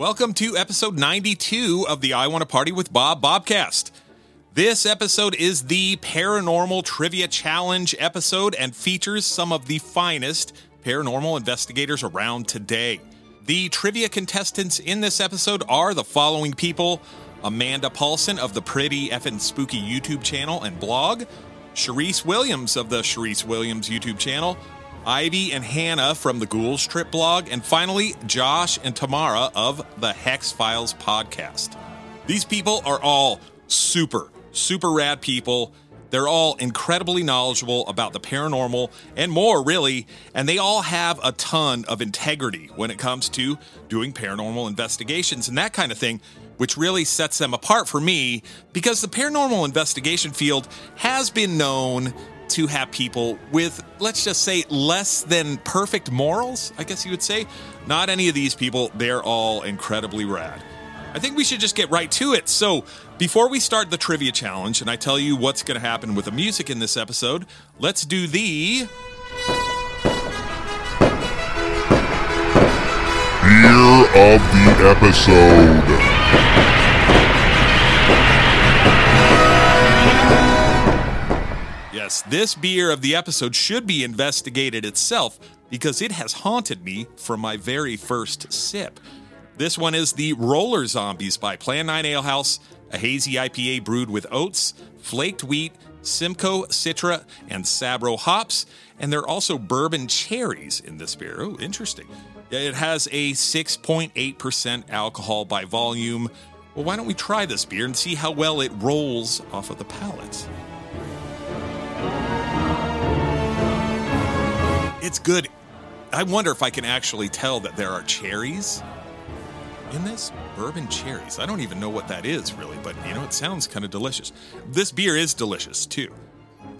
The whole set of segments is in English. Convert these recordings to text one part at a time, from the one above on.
Welcome to episode 92 of the I Want to Party with Bob Bobcast. This episode is the Paranormal Trivia Challenge episode and features some of the finest paranormal investigators around today. The trivia contestants in this episode are the following people Amanda Paulson of the Pretty Effin' Spooky YouTube channel and blog, Sharice Williams of the Sharice Williams YouTube channel, Ivy and Hannah from the Ghouls Trip blog, and finally, Josh and Tamara of the Hex Files podcast. These people are all super, super rad people. They're all incredibly knowledgeable about the paranormal and more, really, and they all have a ton of integrity when it comes to doing paranormal investigations and that kind of thing, which really sets them apart for me because the paranormal investigation field has been known to have people with, let's just say, less than perfect morals, I guess you would say. Not any of these people, they're all incredibly rad. I think we should just get right to it. So, before we start the trivia challenge and I tell you what's going to happen with the music in this episode, let's do the. Beer of the episode. Yes, this beer of the episode should be investigated itself because it has haunted me from my very first sip. This one is the Roller Zombies by Plan 9 Ale House, a hazy IPA brewed with oats, flaked wheat, Simcoe, Citra, and Sabro hops, and there are also bourbon cherries in this beer. Oh, interesting. It has a 6.8% alcohol by volume. Well, why don't we try this beer and see how well it rolls off of the palate? It's good. I wonder if I can actually tell that there are cherries in this bourbon cherries. I don't even know what that is really, but you know, it sounds kind of delicious. This beer is delicious too.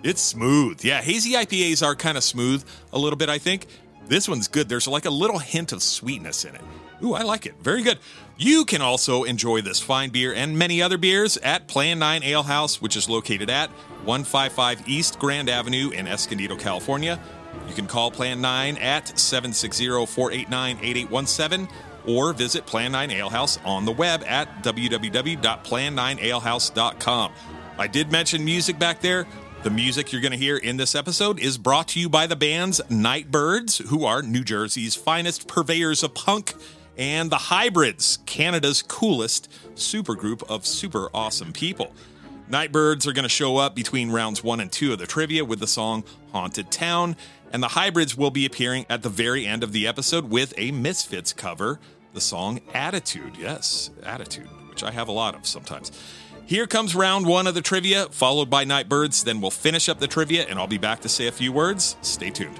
It's smooth. Yeah, hazy IPAs are kind of smooth a little bit, I think. This one's good. There's like a little hint of sweetness in it. Ooh, I like it. Very good. You can also enjoy this fine beer and many other beers at Plan 9 Ale House, which is located at 155 East Grand Avenue in Escondido, California. You can call Plan 9 at 760 489 8817 or visit Plan 9 Alehouse on the web at www.plan9alehouse.com. I did mention music back there. The music you're going to hear in this episode is brought to you by the bands Nightbirds, who are New Jersey's finest purveyors of punk, and the Hybrids, Canada's coolest supergroup of super awesome people. Nightbirds are going to show up between rounds one and two of the trivia with the song Haunted Town, and the Hybrids will be appearing at the very end of the episode with a Misfits cover, the song Attitude. Yes, Attitude, which I have a lot of sometimes. Here comes round one of the trivia, followed by Nightbirds. Then we'll finish up the trivia, and I'll be back to say a few words. Stay tuned.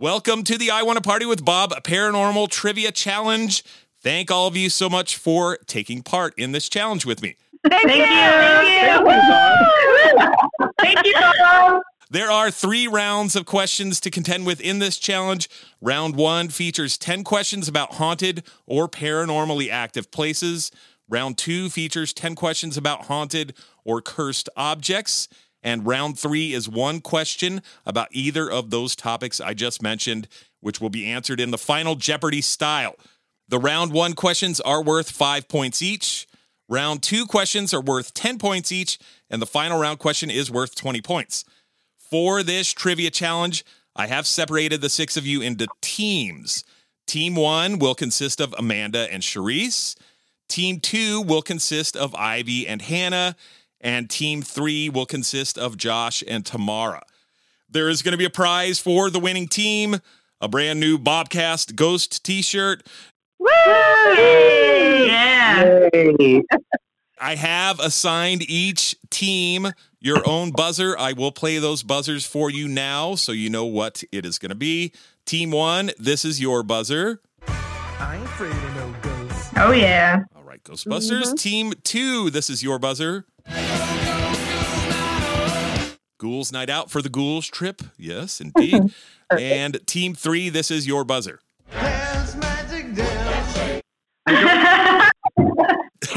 Welcome to the I Want to Party with Bob Paranormal Trivia Challenge. Thank all of you so much for taking part in this challenge with me. Thank, you. Thank you. Thank you, Bob. There are three rounds of questions to contend with in this challenge. Round one features 10 questions about haunted or paranormally active places. Round two features 10 questions about haunted or cursed objects. And round three is one question about either of those topics I just mentioned, which will be answered in the final Jeopardy style. The round one questions are worth five points each. Round two questions are worth 10 points each. And the final round question is worth 20 points. For this trivia challenge, I have separated the six of you into teams. Team one will consist of Amanda and Sharice. Team two will consist of Ivy and Hannah. And team three will consist of Josh and Tamara. There is going to be a prize for the winning team a brand new Bobcast Ghost t shirt. Woo! Yeah. I have assigned each team your own buzzer. I will play those buzzers for you now so you know what it is going to be. Team one, this is your buzzer. I ain't afraid of no ghosts. Oh, yeah. All right, Ghostbusters. Mm-hmm. Team two, this is your buzzer. Ghouls Night Out for the Ghouls trip. Yes, indeed. and team three, this is your buzzer.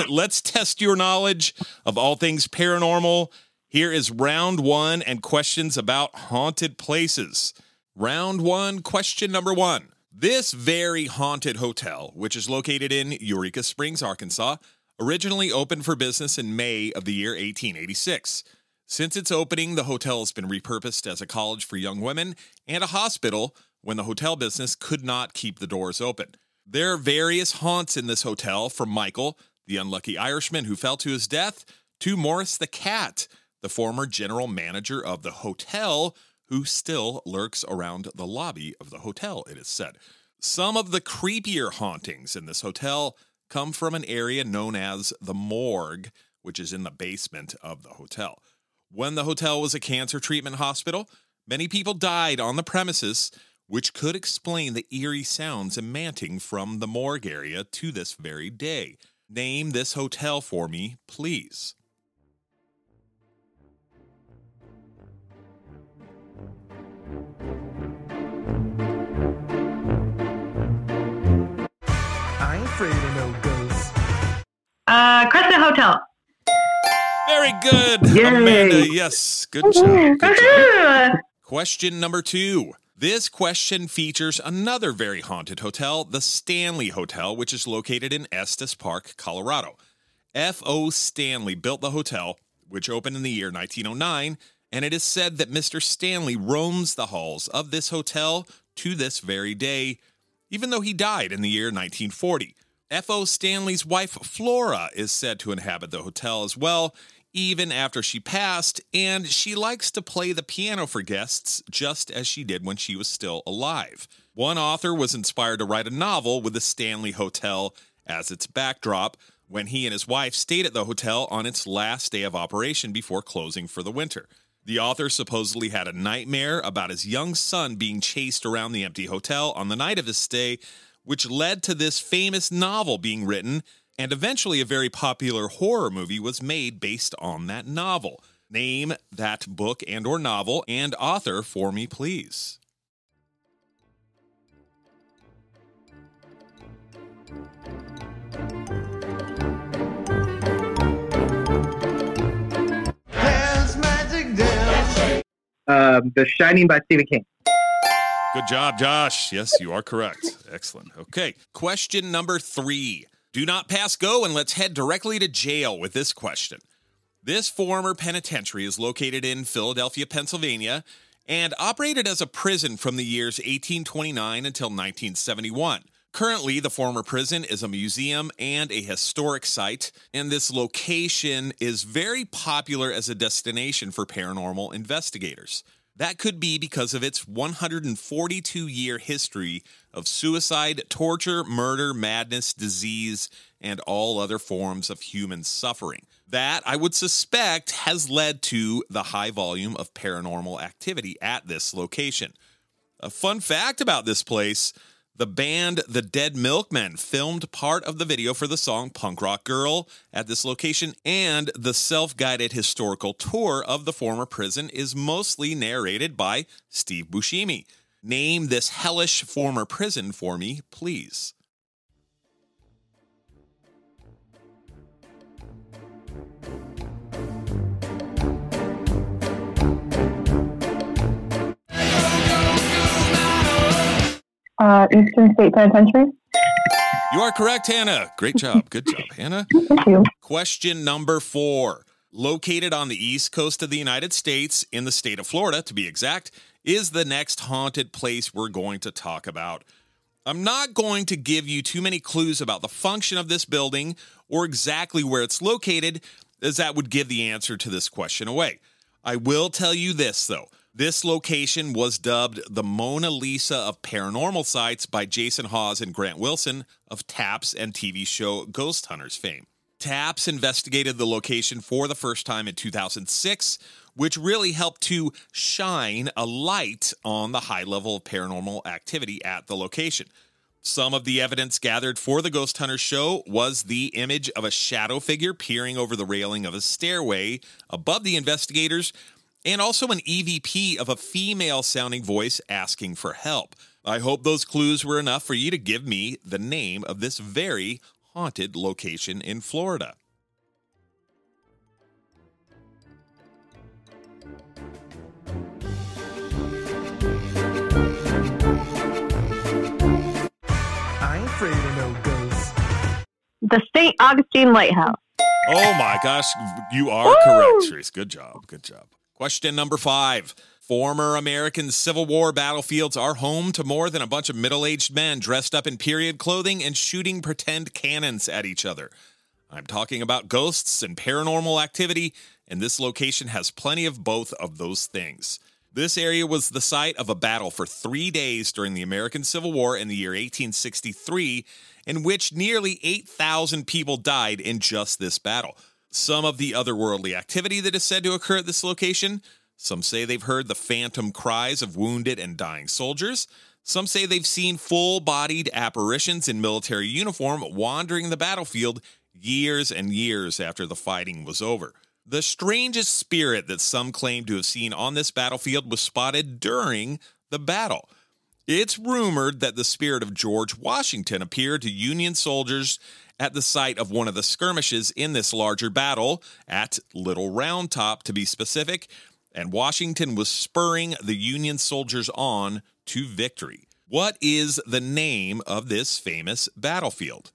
Let's test your knowledge of all things paranormal Here is round one and questions about haunted places. Round one, question number one. This very haunted hotel, which is located in Eureka Springs, Arkansas, originally opened for business in May of the year 1886. Since its opening, the hotel has been repurposed as a college for young women and a hospital when the hotel business could not keep the doors open. There are various haunts in this hotel, from Michael, the unlucky Irishman who fell to his death, to Morris the cat, the former general manager of the hotel, who still lurks around the lobby of the hotel, it is said. Some of the creepier hauntings in this hotel come from an area known as the morgue, which is in the basement of the hotel. When the hotel was a cancer treatment hospital, many people died on the premises, which could explain the eerie sounds emanating from the morgue area to this very day. Name this hotel for me, please. Afraid of no. Uh, Crescent Hotel. Very good, Yay. Amanda. Yes, good job. Good job. Question number two. This question features another very haunted hotel, the Stanley Hotel, which is located in Estes Park, Colorado. F.O. Stanley built the hotel, which opened in the year 1909, and it is said that Mr. Stanley roams the halls of this hotel to this very day, even though he died in the year 1940. F.O. Stanley's wife, Flora, is said to inhabit the hotel as well, even after she passed, and she likes to play the piano for guests just as she did when she was still alive. One author was inspired to write a novel with the Stanley Hotel as its backdrop when he and his wife stayed at the hotel on its last day of operation before closing for the winter. The author supposedly had a nightmare about his young son being chased around the empty hotel on the night of his stay, which led to this famous novel being written, and eventually a very popular horror movie was made based on that novel. Name that book and or novel and author for me, please. Um, the Shining by Stephen King. Good job, Josh. Yes, you are correct. Excellent. Okay. Question number three. Do not pass go and let's head directly to jail with this question. This former penitentiary is located in Philadelphia, Pennsylvania, and operated as a prison from the years 1829 until 1971. Currently, the former prison is a museum and a historic site, and this location is very popular as a destination for paranormal investigators. That could be because of its 142 year history of suicide, torture, murder, madness, disease, and all other forms of human suffering. That, I would suspect, has led to the high volume of paranormal activity at this location. A fun fact about this place the band The Dead Milkmen filmed part of the video for the song Punk Rock Girl at this location, and the self guided historical tour of the former prison is mostly narrated by Steve Buscemi. Name this hellish former prison for me, please. Uh, Eastern State Penitentiary. You are correct, Hannah. Great job. Good job, Hannah. Thank you. Question number four. Located on the east coast of the United States, in the state of Florida to be exact, is the next haunted place we're going to talk about. I'm not going to give you too many clues about the function of this building or exactly where it's located, as that would give the answer to this question away. I will tell you this, though. This location was dubbed the Mona Lisa of paranormal sites by Jason Hawes and Grant Wilson of TAPS and TV show Ghost Hunters fame. TAPS investigated the location for the first time in 2006, which really helped to shine a light on the high level of paranormal activity at the location. Some of the evidence gathered for the Ghost Hunters show was the image of a shadow figure peering over the railing of a stairway above the investigators, and also an EVP of a female sounding voice asking for help. I hope those clues were enough for you to give me the name of this very haunted location in Florida. I ain't afraid of no ghosts. The St. Augustine Lighthouse. Oh my gosh, you are Woo! correct, Therese. Good job. Good job. Question number five. Former American Civil War battlefields are home to more than a bunch of middle aged men dressed up in period clothing and shooting pretend cannons at each other. I'm talking about ghosts and paranormal activity, and this location has plenty of both of those things. This area was the site of a battle for three days during the American Civil War in the year 1863, in which nearly 8,000 people died in just this battle. Some of the otherworldly activity that is said to occur at this location some say they've heard the phantom cries of wounded and dying soldiers. Some say they've seen full bodied apparitions in military uniform wandering the battlefield years and years after the fighting was over. The strangest spirit that some claim to have seen on this battlefield was spotted during the battle. It's rumored that the spirit of George Washington appeared to Union soldiers at the site of one of the skirmishes in this larger battle, at Little Round Top to be specific, and Washington was spurring the Union soldiers on to victory. What is the name of this famous battlefield?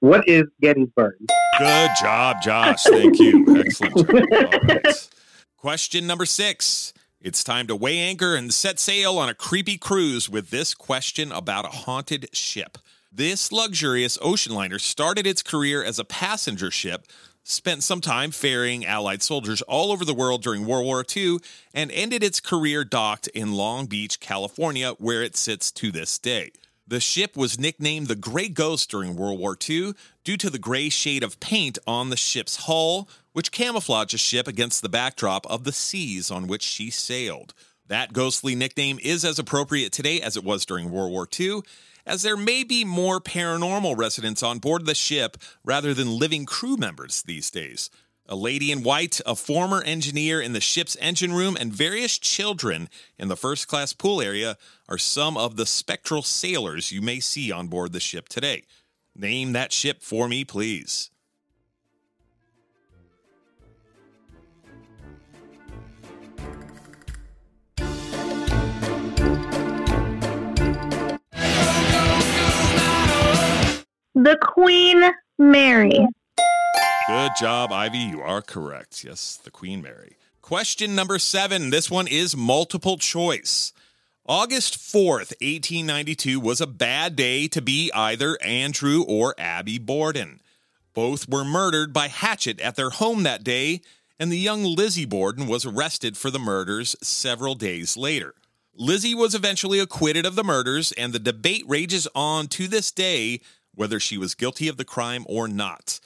What is Gettysburg? Good job, Josh. Thank you. Excellent. Question number six. It's time to weigh anchor and set sail on a creepy cruise with this question about a haunted ship. This luxurious ocean liner started its career as a passenger ship, spent some time ferrying Allied soldiers all over the world during World War II, and ended its career docked in Long Beach, California, where it sits to this day. The ship was nicknamed the Gray Ghost during World War II due to the gray shade of paint on the ship's hull, which camouflaged the ship against the backdrop of the seas on which she sailed. That ghostly nickname is as appropriate today as it was during World War II, as there may be more paranormal residents on board the ship rather than living crew members these days. A lady in white, a former engineer in the ship's engine room, and various children in the first class pool area are some of the spectral sailors you may see on board the ship today. Name that ship for me, please. The Queen Mary. Good job, Ivy. You are correct. Yes, the Queen Mary. Question number seven. This one is multiple choice. August 4th, 1892 was a bad day to be either Andrew or Abby Borden. Both were murdered by hatchet at their home that day, and the young Lizzie Borden was arrested for the murders several days later. Lizzie was eventually acquitted of the murders, and the debate rages on to this day whether she was guilty of the crime or not.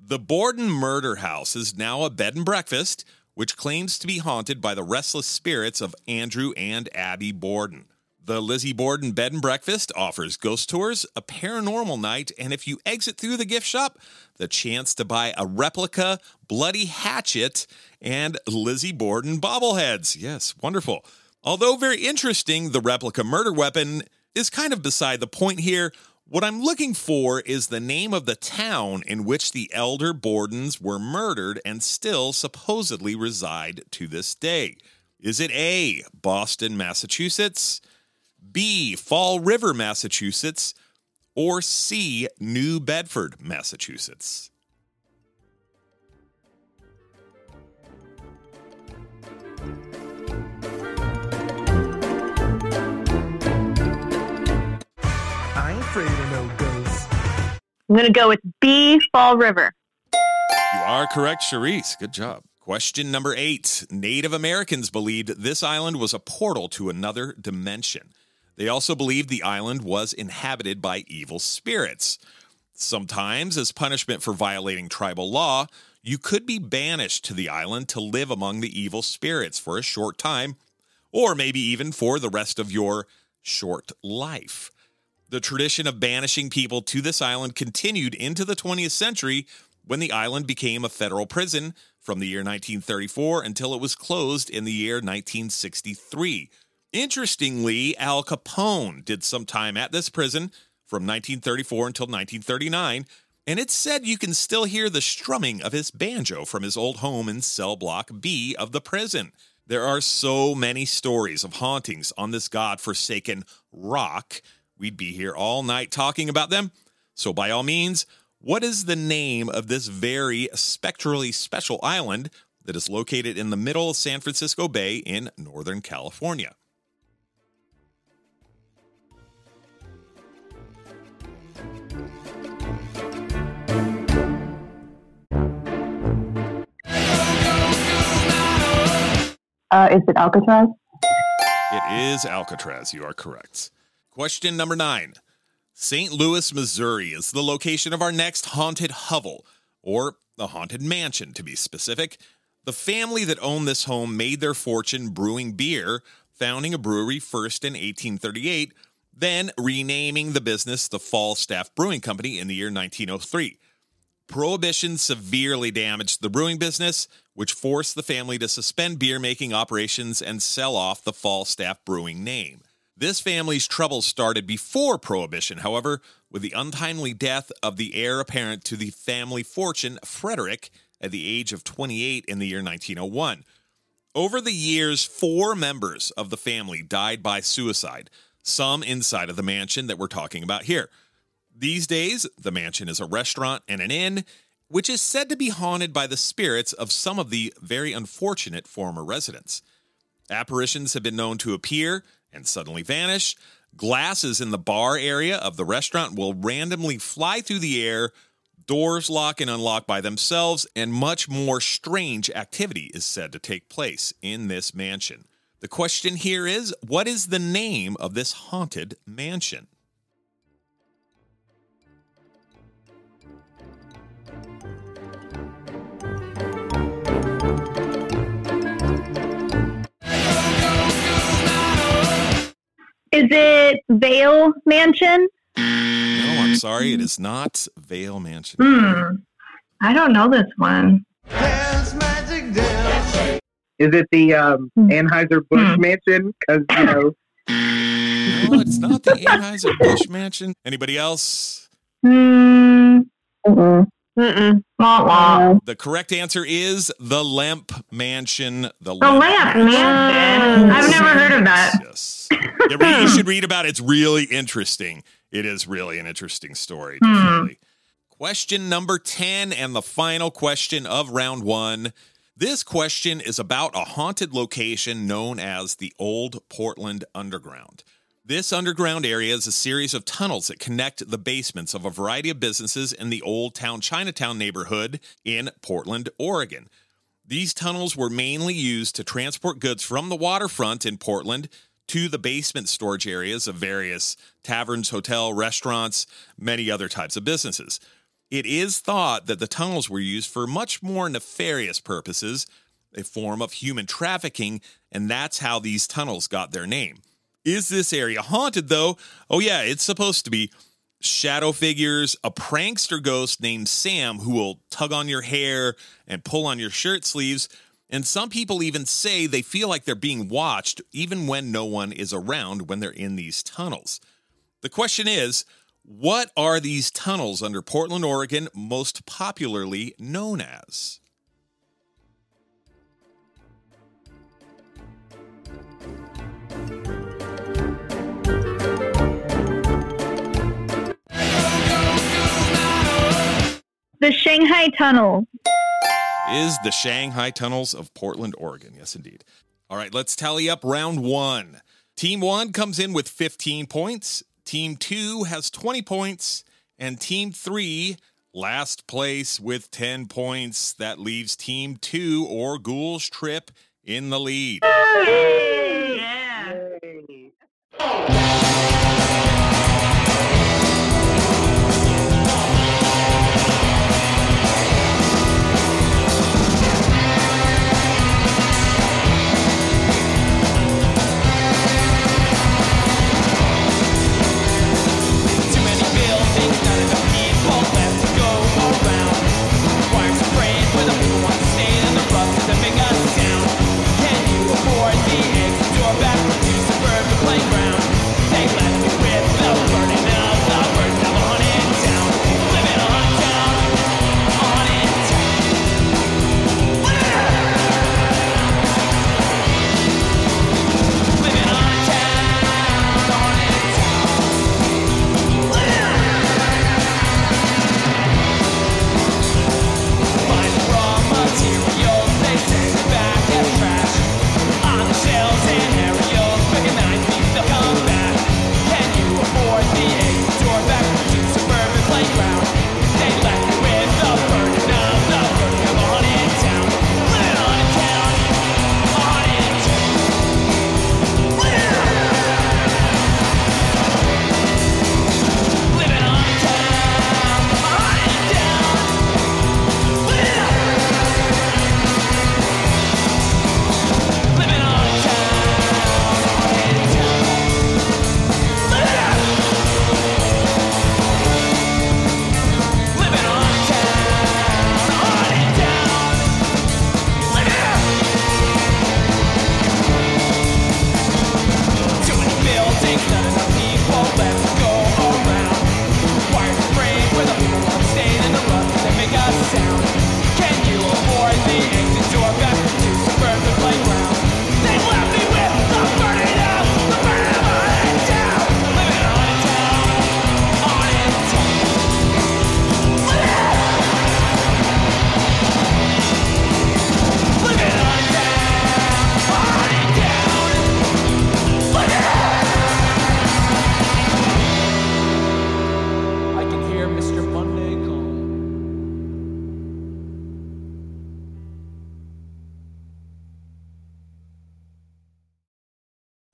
The Borden Murder House is now a bed and breakfast, which claims to be haunted by the restless spirits of Andrew and Abby Borden. The Lizzie Borden Bed and Breakfast offers ghost tours, a paranormal night, and if you exit through the gift shop, the chance to buy a replica bloody hatchet and Lizzie Borden bobbleheads. Yes, wonderful. Although very interesting, the replica murder weapon is kind of beside the point here. What I'm looking for is the name of the town in which the elder Bordens were murdered and still supposedly reside to this day. Is it A, Boston, Massachusetts, B, Fall River, Massachusetts, or C, New Bedford, Massachusetts? I'm going to go with B, Fall River. You are correct, Sharice. Good job. Question number eight. Native Americans believed this island was a portal to another dimension. They also believed the island was inhabited by evil spirits. Sometimes, as punishment for violating tribal law, you could be banished to the island to live among the evil spirits for a short time, or maybe even for the rest of your short life. The tradition of banishing people to this island continued into the 20th century when the island became a federal prison from the year 1934 until it was closed in the year 1963. Interestingly, Al Capone did some time at this prison from 1934 until 1939, and it's said you can still hear the strumming of his banjo from his old home in cell block B of the prison. There are so many stories of hauntings on this god-forsaken rock. We'd be here all night talking about them. So by all means, what is the name of this very spectrally special island that is located in the middle of San Francisco Bay in Northern California? Uh, is it Alcatraz? It is Alcatraz. You are correct. Question number nine St. Louis, Missouri is the location of our next haunted hovel, or the haunted mansion to be specific. The family that owned this home made their fortune brewing beer, founding a brewery first in 1838, then renaming the business the Falstaff Brewing Company in the year 1903. Prohibition severely damaged the brewing business, which forced the family to suspend beer making operations and sell off the Falstaff Brewing name. This family's troubles started before Prohibition, however, with the untimely death of the heir apparent to the family fortune, Frederick, at the age of 28 in the year 1901. Over the years, four members of the family died by suicide, some inside of the mansion that we're talking about here. These days, the mansion is a restaurant and an inn, which is said to be haunted by the spirits of some of the very unfortunate former residents. Apparitions have been known to appear and suddenly vanish. Glasses in the bar area of the restaurant will randomly fly through the air, doors lock and unlock by themselves, and much more strange activity is said to take place in this mansion. The question here is what is the name of this haunted mansion? Is it Vaile Mansion? No, I'm sorry, it is not Vaile Mansion. Hmm. I don't know this one. Is it the um, Anheuser Busch Hmm. mansion? Because you know, No, it's not the Anheuser Busch Mansion. Anybody else? Hmm. Mm-mm. Mm-mm. Wah, wah. The correct answer is the Lemp Mansion. The The Lemp Mansion. I've never heard of that. Yes. Yeah, you should read about it. It's really interesting. It is really an interesting story. Hmm. Definitely. Question number 10 and the final question of round one. This question is about a haunted location known as the Old Portland Underground. This underground area is a series of tunnels that connect the basements of a variety of businesses in the Old Town Chinatown neighborhood in Portland, Oregon. These tunnels were mainly used to transport goods from the waterfront in Portland to the basement storage areas of various taverns, hotel, restaurants, many other types of businesses. It is thought that the tunnels were used for much more nefarious purposes, a form of human trafficking, and that's how these tunnels got their name. Is this area haunted though? Oh, yeah, it's supposed to be. Shadow figures, a prankster ghost named Sam who will tug on your hair and pull on your shirt sleeves. And some people even say they feel like they're being watched even when no one is around when they're in these tunnels. The question is what are these tunnels under Portland, Oregon most popularly known as? The Shanghai Tunnel. Is the Shanghai Tunnels of Portland, Oregon. Yes, indeed. All right, let's tally up round one. Team one comes in with 15 points. Team two has 20 points. And team three, last place with 10 points. That leaves team two or Ghoul's Trip in the lead. Yeah.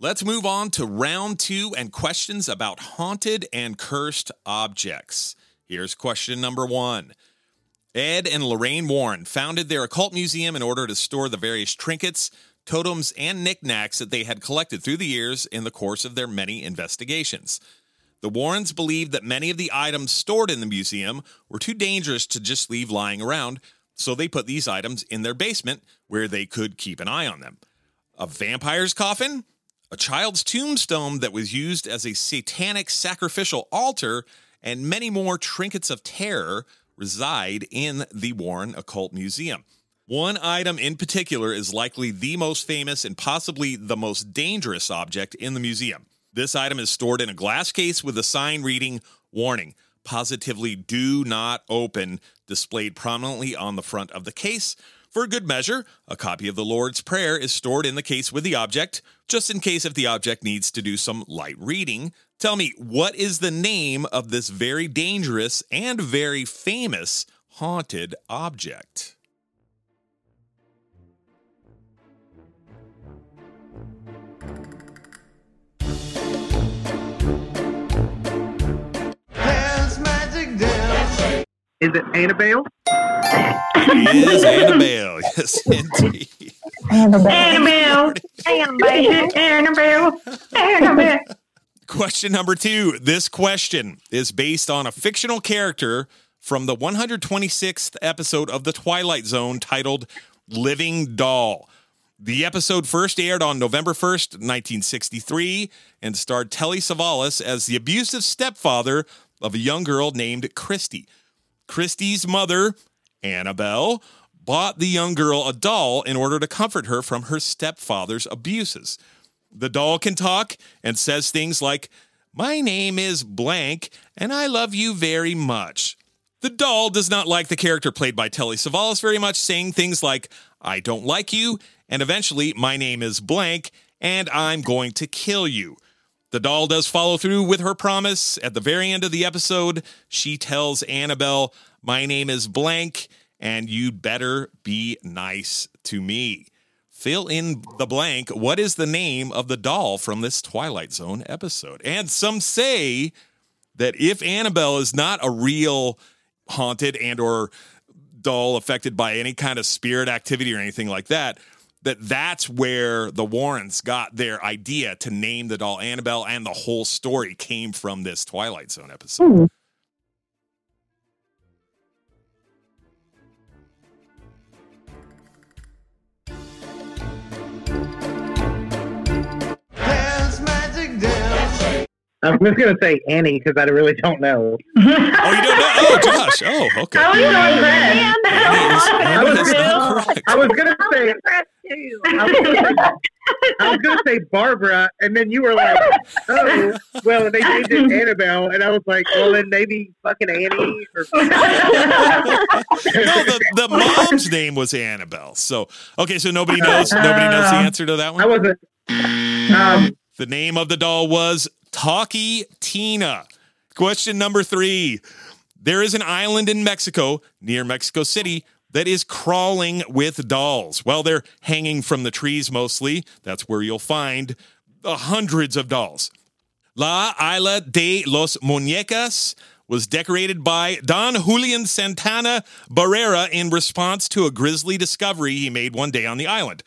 Let's move on to round two and questions about haunted and cursed objects. Here's question number one. Ed and Lorraine Warren founded their occult museum in order to store the various trinkets, totems, and knickknacks that they had collected through the years in the course of their many investigations. The Warrens believed that many of the items stored in the museum were too dangerous to just leave lying around, so they put these items in their basement where they could keep an eye on them. A vampire's coffin, a child's tombstone that was used as a satanic sacrificial altar, and many more trinkets of terror reside in the Warren Occult Museum. One item in particular is likely the most famous and possibly the most dangerous object in the museum. This item is stored in a glass case with a sign reading, Warning, positively do not open, displayed prominently on the front of the case. For good measure, a copy of the Lord's Prayer is stored in the case with the object, just in case if the object needs to do some light reading. Tell me, what is the name of this very dangerous and very famous haunted object? Is it Annabelle? It is Annabelle. Yes, indeed. Annabelle. Annabelle. Annabelle. Annabelle. Annabelle. Question number two. This question is based on a fictional character from the 126th episode of The Twilight Zone titled Living Doll. The episode first aired on November 1st, 1963, and starred Telly Savalas as the abusive stepfather of a young girl named Christy. Christy's mother, Annabelle, bought the young girl a doll in order to comfort her from her stepfather's abuses. The doll can talk and says things like, My name is blank, and I love you very much. The doll does not like the character played by Telly Savalas very much, saying things like, I don't like you, and eventually, my name is blank, and I'm going to kill you. The doll does follow through with her promise. At the very end of the episode, she tells Annabelle, My name is blank, and you'd better be nice to me. Fill in the blank. What is the name of the doll from this Twilight Zone episode? And some say that if Annabelle is not a real haunted and or doll affected by any kind of spirit activity or anything like that, that that's where the Warrens got their idea to name the doll Annabelle and the whole story came from this Twilight Zone episode. Hmm. I was just gonna say Annie because I really don't know. Oh, you don't know? Oh, Josh. Oh, okay. I was so impressed. Annie is- Annie is Bill. not correct. I was gonna say I was gonna say, I was gonna say Barbara, and then you were like, "Oh, well, they named it Annabelle," and I was like, "Well, then maybe fucking Annie." Or, no, the, the mom's name was Annabelle. So, okay, so nobody knows. Nobody knows the answer to that one. I one. wasn't. Um, The name of the doll was Talkie Tina. Question number three. There is an island in Mexico near Mexico City that is crawling with dolls. Well, they're hanging from the trees mostly. That's where you'll find the hundreds of dolls. La Isla de los Muñecas was decorated by Don Julian Santana Barrera in response to a grisly discovery he made one day on the island.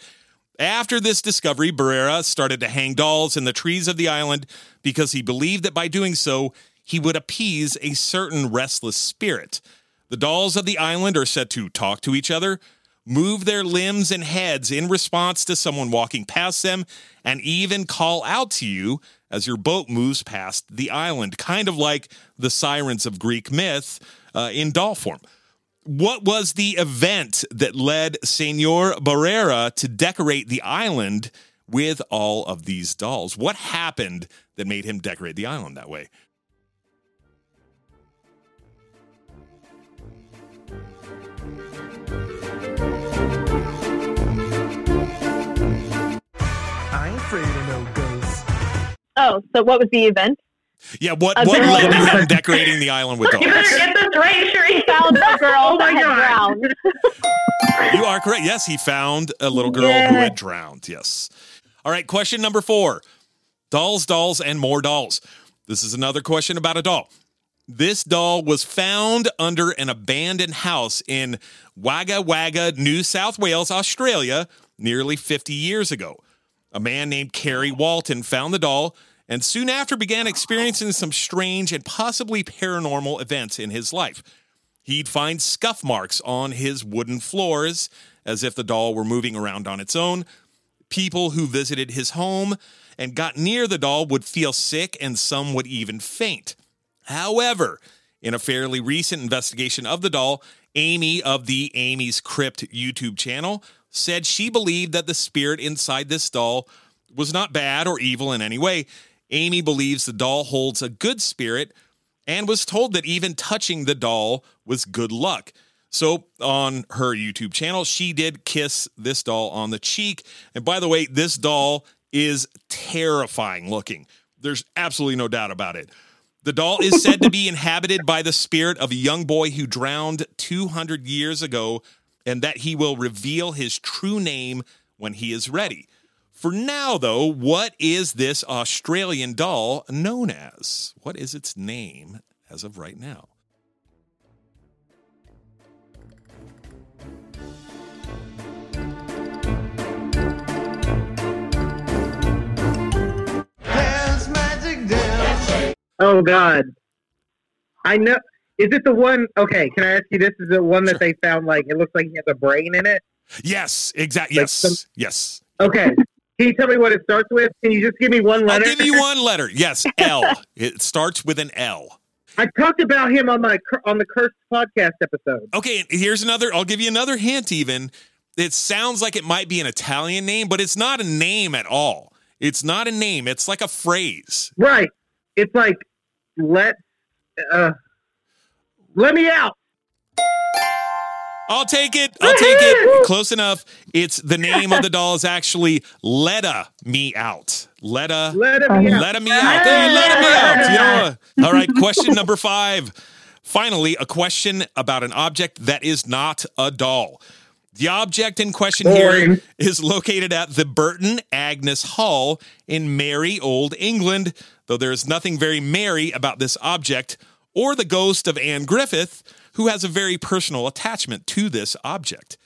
After this discovery, Barrera started to hang dolls in the trees of the island because he believed that by doing so, he would appease a certain restless spirit. The dolls of the island are said to talk to each other, move their limbs and heads in response to someone walking past them, and even call out to you as your boat moves past the island, kind of like the sirens of Greek myth uh, in doll form. What was the event that led Senor Barrera to decorate the island with all of these dolls? What happened that made him decorate the island that way? I ain't afraid of no ghosts. Oh, so what was the event? Yeah, what, what girl- led to him decorating the island with You dolls? better get this right, Sheree. Found the girl Oh my that had God. drowned. You are correct. Yes, he found a little girl who had drowned. Yes. All right, question number four. Dolls, dolls, and more dolls. This is another question about a doll. This doll was found under an abandoned house in Wagga Wagga, New South Wales, Australia, nearly 50 years ago. A man named Kerry Walton found the doll and soon after began experiencing some strange and possibly paranormal events in his life. He'd find scuff marks on his wooden floors as if the doll were moving around on its own. People who visited his home and got near the doll would feel sick and some would even faint. However, in a fairly recent investigation of the doll, Amy of the Amy's Crypt YouTube channel said she believed that the spirit inside this doll was not bad or evil in any way. Amy believes the doll holds a good spirit and was told that even touching the doll was good luck. So, on her YouTube channel, she did kiss this doll on the cheek. And by the way, this doll is terrifying looking. There's absolutely no doubt about it. The doll is said to be inhabited by the spirit of a young boy who drowned 200 years ago, and that he will reveal his true name when he is ready. For now, though, what is this Australian doll known as? What is its name as of right now? Oh God, I know. Is it the one? Okay, can I ask you? This is the one that they found. Like it looks like he has a brain in it. Yes, exactly. Like Yes, some- yes. Okay, can you tell me what it starts with? Can you just give me one letter? I'll give you one letter. Yes, L. It starts with an L. I talked about him on my on the cursed podcast episode. Okay, here's another. I'll give you another hint. Even it sounds like it might be an Italian name, but it's not a name at all. It's not a name. It's like a phrase. Right. It's like let uh let me out. I'll take it. I'll take it. Close enough. It's the name of the doll is actually Letta Me Out. Letta. Letta him out. Let me out. Hey, let me out. Yeah. All right. Question number five. Finally, a question about an object that is not a doll. The object in question here is located at the Burton Agnes Hall in Merry, Old England, though there is nothing very merry about this object or the ghost of Anne Griffith, who has a very personal attachment to this object.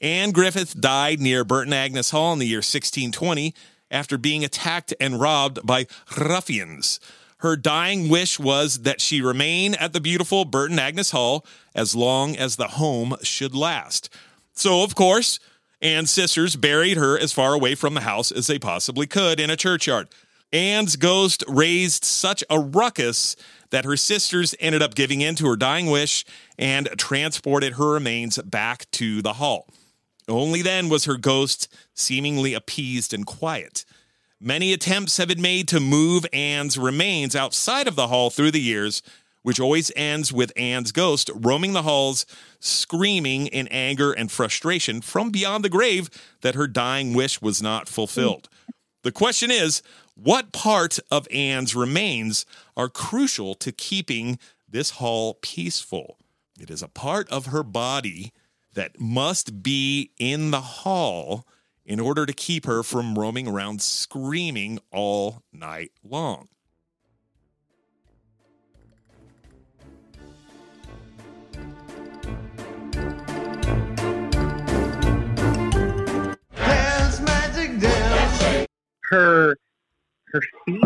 Anne Griffith died near Burton Agnes Hall in the year 1620 after being attacked and robbed by ruffians. Her dying wish was that she remain at the beautiful Burton Agnes Hall as long as the home should last. So, of course, Anne's sisters buried her as far away from the house as they possibly could in a churchyard. Anne's ghost raised such a ruckus that her sisters ended up giving in to her dying wish and transported her remains back to the hall. Only then was her ghost seemingly appeased and quiet. Many attempts have been made to move Anne's remains outside of the hall through the years, which always ends with Anne's ghost roaming the halls, screaming in anger and frustration from beyond the grave that her dying wish was not fulfilled. The question is what part of Anne's remains are crucial to keeping this hall peaceful? It is a part of her body that must be in the hall in order to keep her from roaming around screaming all night long. Her her feet.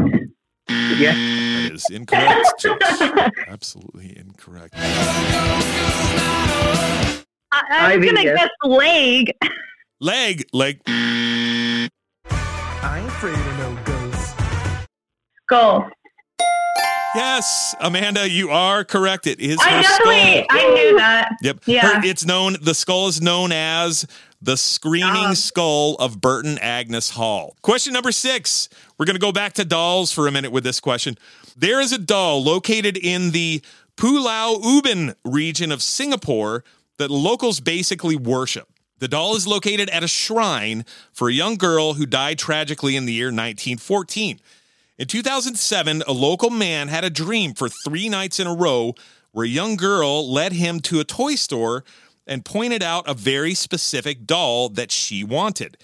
Yeah. That is incorrect, Absolutely incorrect. I, I was Ivy, gonna yes. guess leg. Leg, leg. I ain't afraid of no ghosts. Skull. Yes, Amanda, you are correct. It is I her definitely, skull. I knew that. Yep. Yeah. Her- it's known, the skull is known as the screaming Ah. skull of Burton Agnes Hall. Question number six. We're going to go back to dolls for a minute with this question. There is a doll located in the Pulau Ubin region of Singapore that locals basically worship. The doll is located at a shrine for a young girl who died tragically in the year 1914. In 2007, a local man had a dream for three nights in a row where a young girl led him to a toy store and pointed out a very specific doll that she wanted.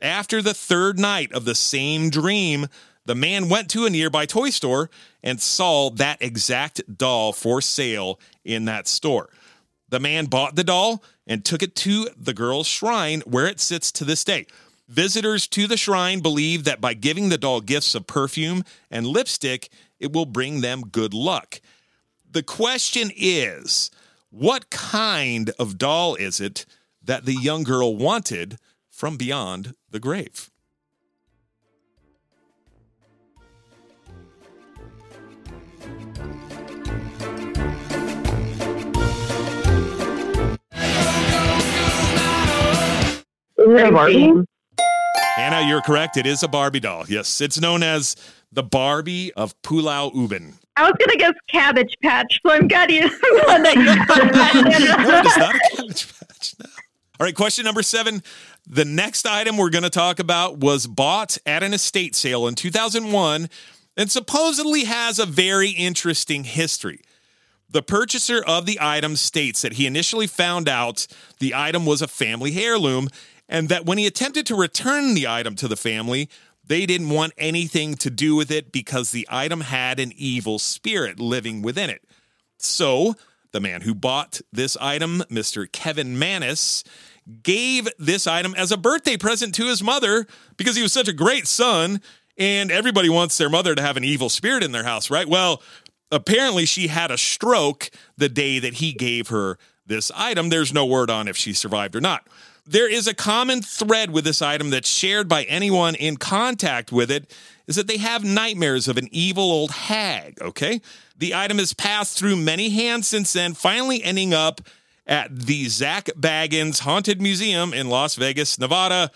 After the third night of the same dream, The man went to a nearby toy store and saw that exact doll for sale in that store. The man bought the doll and took it to the girl's shrine where it sits to this day. Visitors to the shrine believe that by giving the doll gifts of perfume and lipstick, it will bring them good luck. The question is what kind of doll is it that the young girl wanted from beyond the grave? Is it Barbie? Anna, you're correct. It is a Barbie doll. Yes, it's known as the Barbie of Pulau Ubin. I was gonna guess Cabbage Patch, so I'm glad you glad that you no, it is not a cabbage patch. No. All right, question number seven. The next item we're going to talk about was bought at an estate sale in 2001 and supposedly has a very interesting history. The purchaser of the item states that he initially found out the item was a family heirloom and that when he attempted to return the item to the family, they didn't want anything to do with it because the item had an evil spirit living within it. So, the man who bought this item, Mr. Kevin Mannis, gave this item as a birthday present to his mother because he was such a great son and everybody wants their mother to have an evil spirit in their house, right? Well, apparently she had a stroke the day that he gave her this item. There's no word on if she survived or not. There is a common thread with this item that's shared by anyone in contact with it is that they have nightmares of an evil old hag, okay? The item has passed through many hands since then, finally ending up at the Zak Bagans Haunted Museum in Las Vegas, Nevada.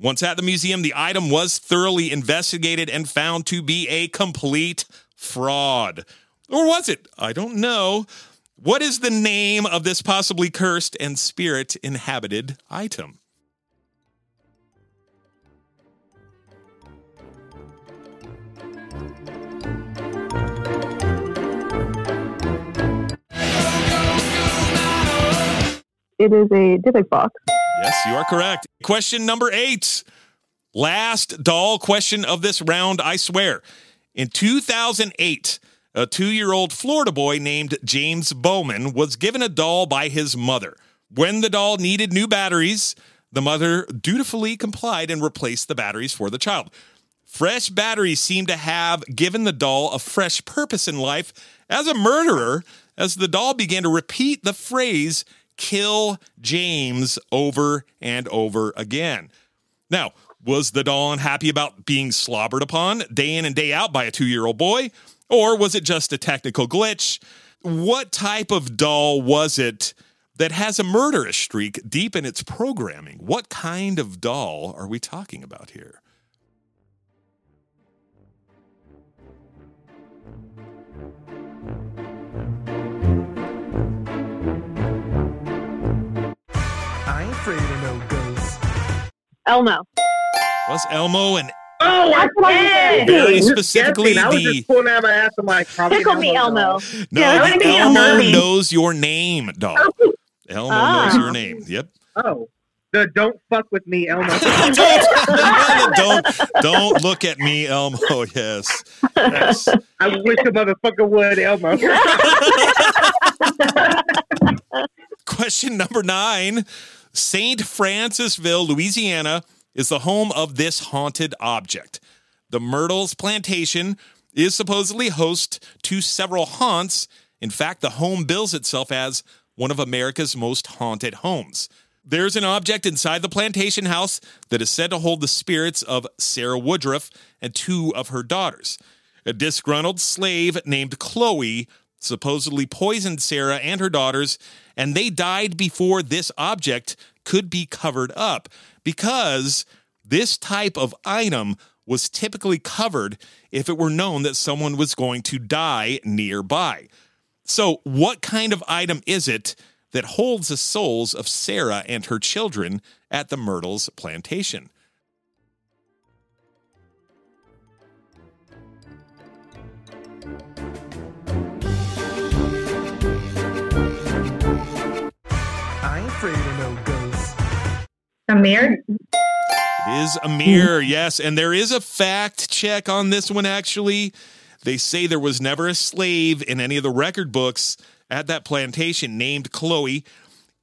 Once at the museum, the item was thoroughly investigated and found to be a complete fraud. Or was it? I don't know. What is the name of this possibly cursed and spirit inhabited item? It is a Dybbuk box. Yes, you are correct. Question number eight. Last doll question of this round, I swear. In 2008, a two year old Florida boy named James Bowman was given a doll by his mother. When the doll needed new batteries, the mother dutifully complied and replaced the batteries for the child. Fresh batteries seem to have given the doll a fresh purpose in life as a murderer, as the doll began to repeat the phrase, kill James, over and over again. Now, was the doll unhappy about being slobbered upon day in and day out by a two year old boy? Or was it just a technical glitch? What type of doll was it that has a murderous streak deep in its programming? What kind of doll are we talking about here? I ain't afraid of no ghosts. Elmo. Was Elmo and Oh, I That's what I did. did. Very specifically. I was the- just pulling out my ass. I'm like, probably Tickle me, Elmo. Elmo. no, Yeah, the Elmo Elmo. knows your name doll. Elmo Ah. knows your name. Yep. Oh, the don't fuck with me, Elmo. don't, don't don't look at me, Elmo. Yes. yes. I wish a motherfucker would, Elmo. Question number nine. St. Francisville, Louisiana is the home of this haunted object. The Myrtles Plantation is supposedly host to several haunts. In fact, the home bills itself as one of America's most haunted homes. There's an object inside the plantation house that is said to hold the spirits of Sarah Woodruff and two of her daughters. A disgruntled slave named Chloe supposedly poisoned Sarah and her daughters, and they died before this object could be covered up because this type of item was typically covered if it were known that someone was going to die nearby. So, what kind of item is it that holds the souls of Sarah and her children at the Myrtles plantation? I ain't afraid of no ghosts. A mirror? It is a mirror, yes. And there is a fact check on this one, actually. They say there was never a slave in any of the record books at that plantation named Chloe.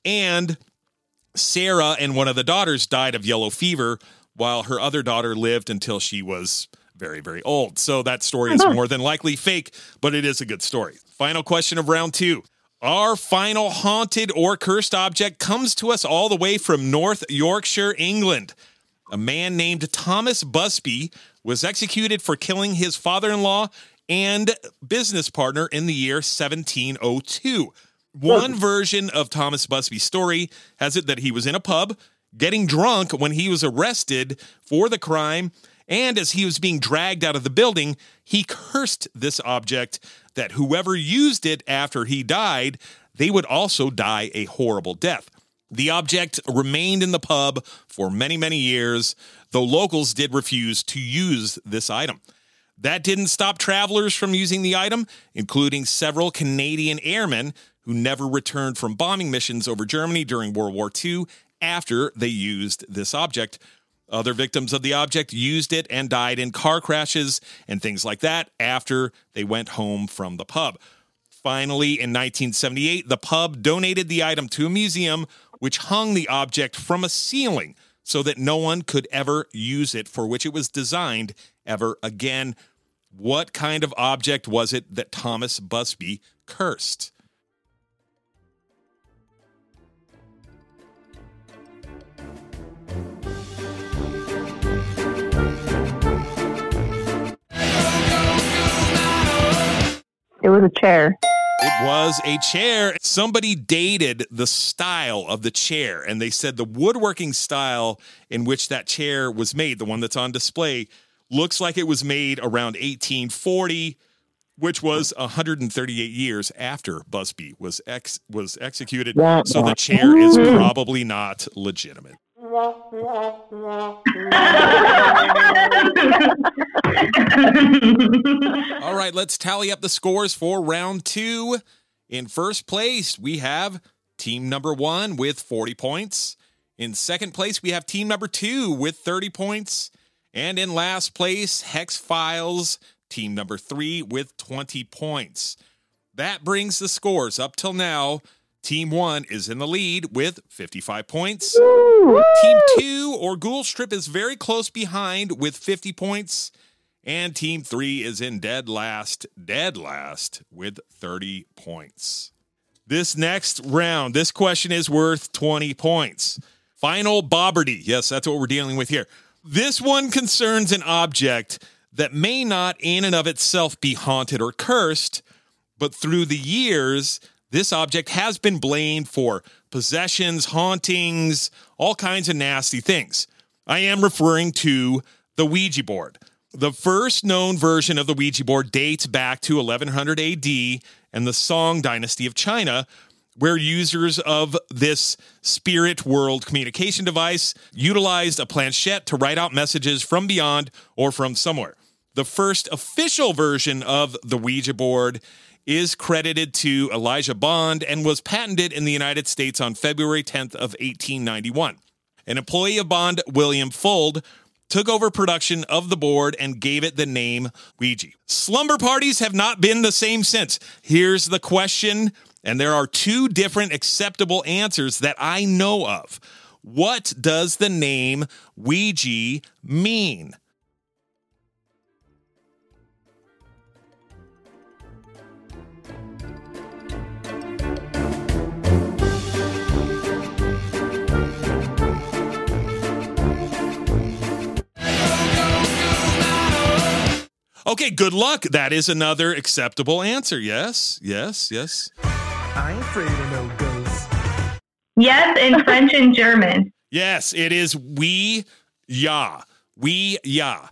And Sarah and one of the daughters died of yellow fever, while her other daughter lived until she was very, very old. So that story is oh. more than likely fake, but it is a good story. Final question of round two. Our final haunted or cursed object comes to us all the way from North Yorkshire, England. A man named Thomas Busby was executed for killing his father in law and business partner in the year 1702. One version of Thomas Busby's story has it that he was in a pub getting drunk when he was arrested for the crime. And as he was being dragged out of the building, he cursed this object that whoever used it after he died, they would also die a horrible death. The object remained in the pub for many, many years, though locals did refuse to use this item. That didn't stop travelers from using the item, including several Canadian airmen who never returned from bombing missions over Germany during World War II after they used this object. Other victims of the object used it and died in car crashes and things like that after they went home from the pub. Finally, in 1978, the pub donated the item to a museum which hung the object from a ceiling so that no one could ever use it for which it was designed ever again. What kind of object was it that Thomas Busby cursed? It was a chair. It was a chair. Somebody dated the style of the chair, and they said the woodworking style in which that chair was made, the one that's on display, looks like it was made around 1840, which was 138 years after Busby was ex- was executed. So the chair is mm-hmm. probably not legitimate. All right, let's tally up the scores for round two. In first place, we have team number one with 40 points. In second place, we have team number two with 30 points. And in last place, Hex Files, team number three with 20 points. That brings the scores up till now. Team one is in the lead with 55 points. Team two or Ghouls Trip is very close behind with 50 points. And team three is in dead last, dead last with 30 points. This next round, this question is worth 20 points. Final Bobberdy. Yes, that's what we're dealing with here. This one concerns an object that may not in and of itself be haunted or cursed, but through the years, this object has been blamed for possessions, hauntings, all kinds of nasty things. I am referring to the Ouija board. The first known version of the Ouija board dates back to 1100 AD and the Song Dynasty of China, where users of this spirit world communication device utilized a planchette to write out messages from beyond or from somewhere. The first official version of the Ouija board is credited to Elijah Bond and was patented in the United States on February 10th of 1891. An employee of Bond, William Fuld, took over production of the board and gave it the name Ouija. Slumber parties have not been the same since. Here's the question, and there are two different acceptable answers that I know of. What does the name Ouija mean? Okay, good luck. That is another acceptable answer. Yes, yes, yes. I ain't afraid of no ghosts. Yes, in French and German. Yes, it is we ya. We ya.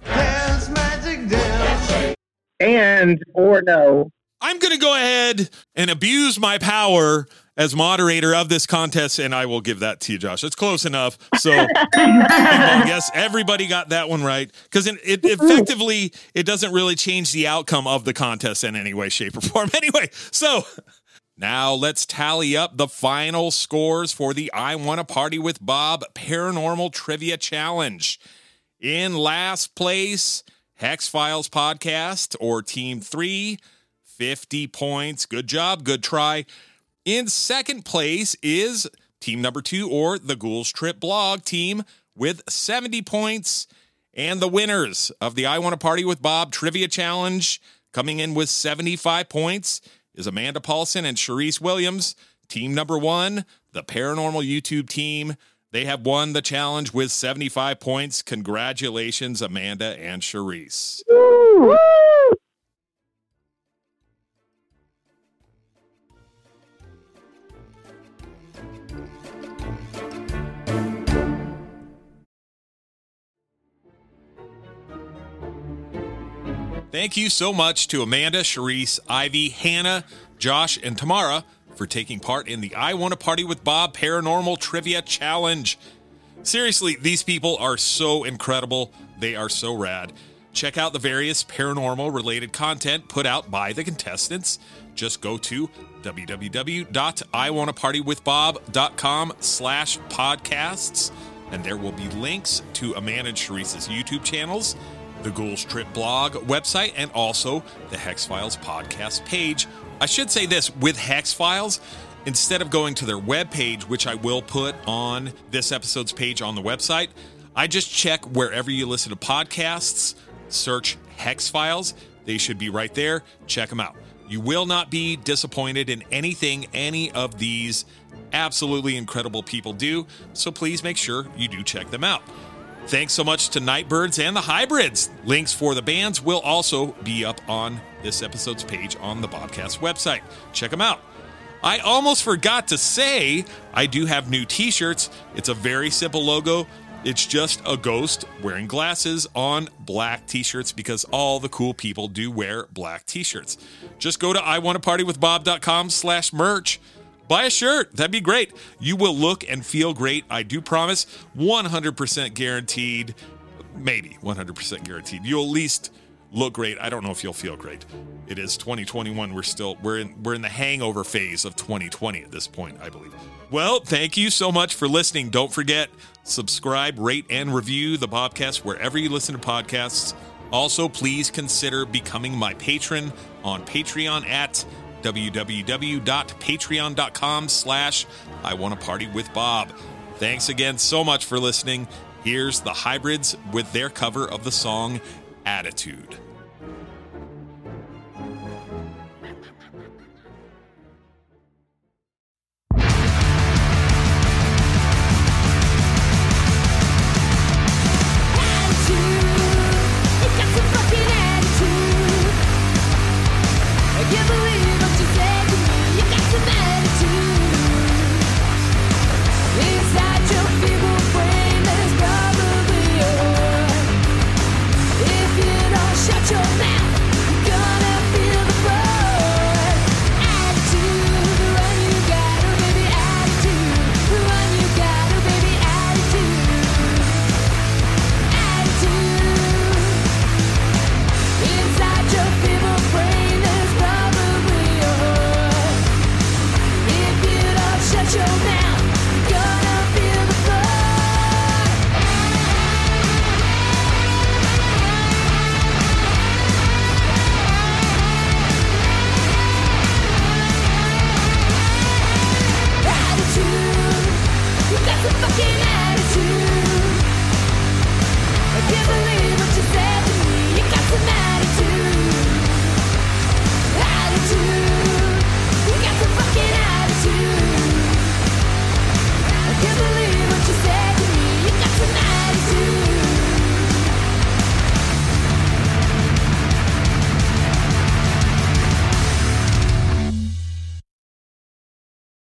And or no. I'm going to go ahead and abuse my power as moderator of this contest, and I will give that to you, Josh. It's close enough. So I guess everybody got that one right because it, it effectively it doesn't really change the outcome of the contest in any way, shape, or form. Anyway, so now let's tally up the final scores for the I Want to Party with Bob Paranormal Trivia Challenge. In last place, Hex Files Podcast or Team 3, 50 points. Good job, good try. In second place is team number two or the Ghouls Trip blog team with 70 points. And the winners of the I Want to Party with Bob Trivia Challenge coming in with 75 points is Amanda Paulson and Sharice Williams. Team number one, the Paranormal YouTube team. They have won the challenge with 75 points. Congratulations, Amanda and Sharice. Woo! Thank you so much to Amanda, Sharice, Ivy, Hannah, Josh, and Tamara for taking part in the I Want to Party with Bob Paranormal Trivia Challenge. Seriously, these people are so incredible. They are so rad. Check out the various paranormal related content put out by the contestants. Just go to www.iwantapartywithbob.com slash podcasts and there will be links to Amanda and Sharice's YouTube channels, the Ghouls Trip blog website, and also the Hex Files podcast page. I should say this with Hex Files, instead of going to their webpage, which I will put on this episode's page on the website, I just check wherever you listen to podcasts, search Hex Files. They should be right there. Check them out. You will not be disappointed in anything any of these absolutely incredible people do, so please make sure you do check them out. Thanks so much to Nightbirds and the Hybrids. Links for the bands will also be up on this episode's page on the Bobcast website. Check them out. I almost forgot to say I do have new t shirts. It's a very simple logo. It's just a ghost wearing glasses on black t shirts because all the cool people do wear black t shirts. Just go to iwantapartywithbob.com slash merch. Buy a shirt. That'd be great. You will look and feel great. I do promise. 100% guaranteed. Maybe 100% guaranteed. You'll at least look great. I don't know if you'll feel great. It is 2021. We're still we're in we're in the hangover phase of 2020 at this point, I believe. Well, thank you so much for listening. Don't forget subscribe, rate and review the podcast wherever you listen to podcasts. Also, please consider becoming my patron on Patreon at www.patreon.com slash I want to party with Bob. Thanks again so much for listening. Here's the hybrids with their cover of the song Attitude.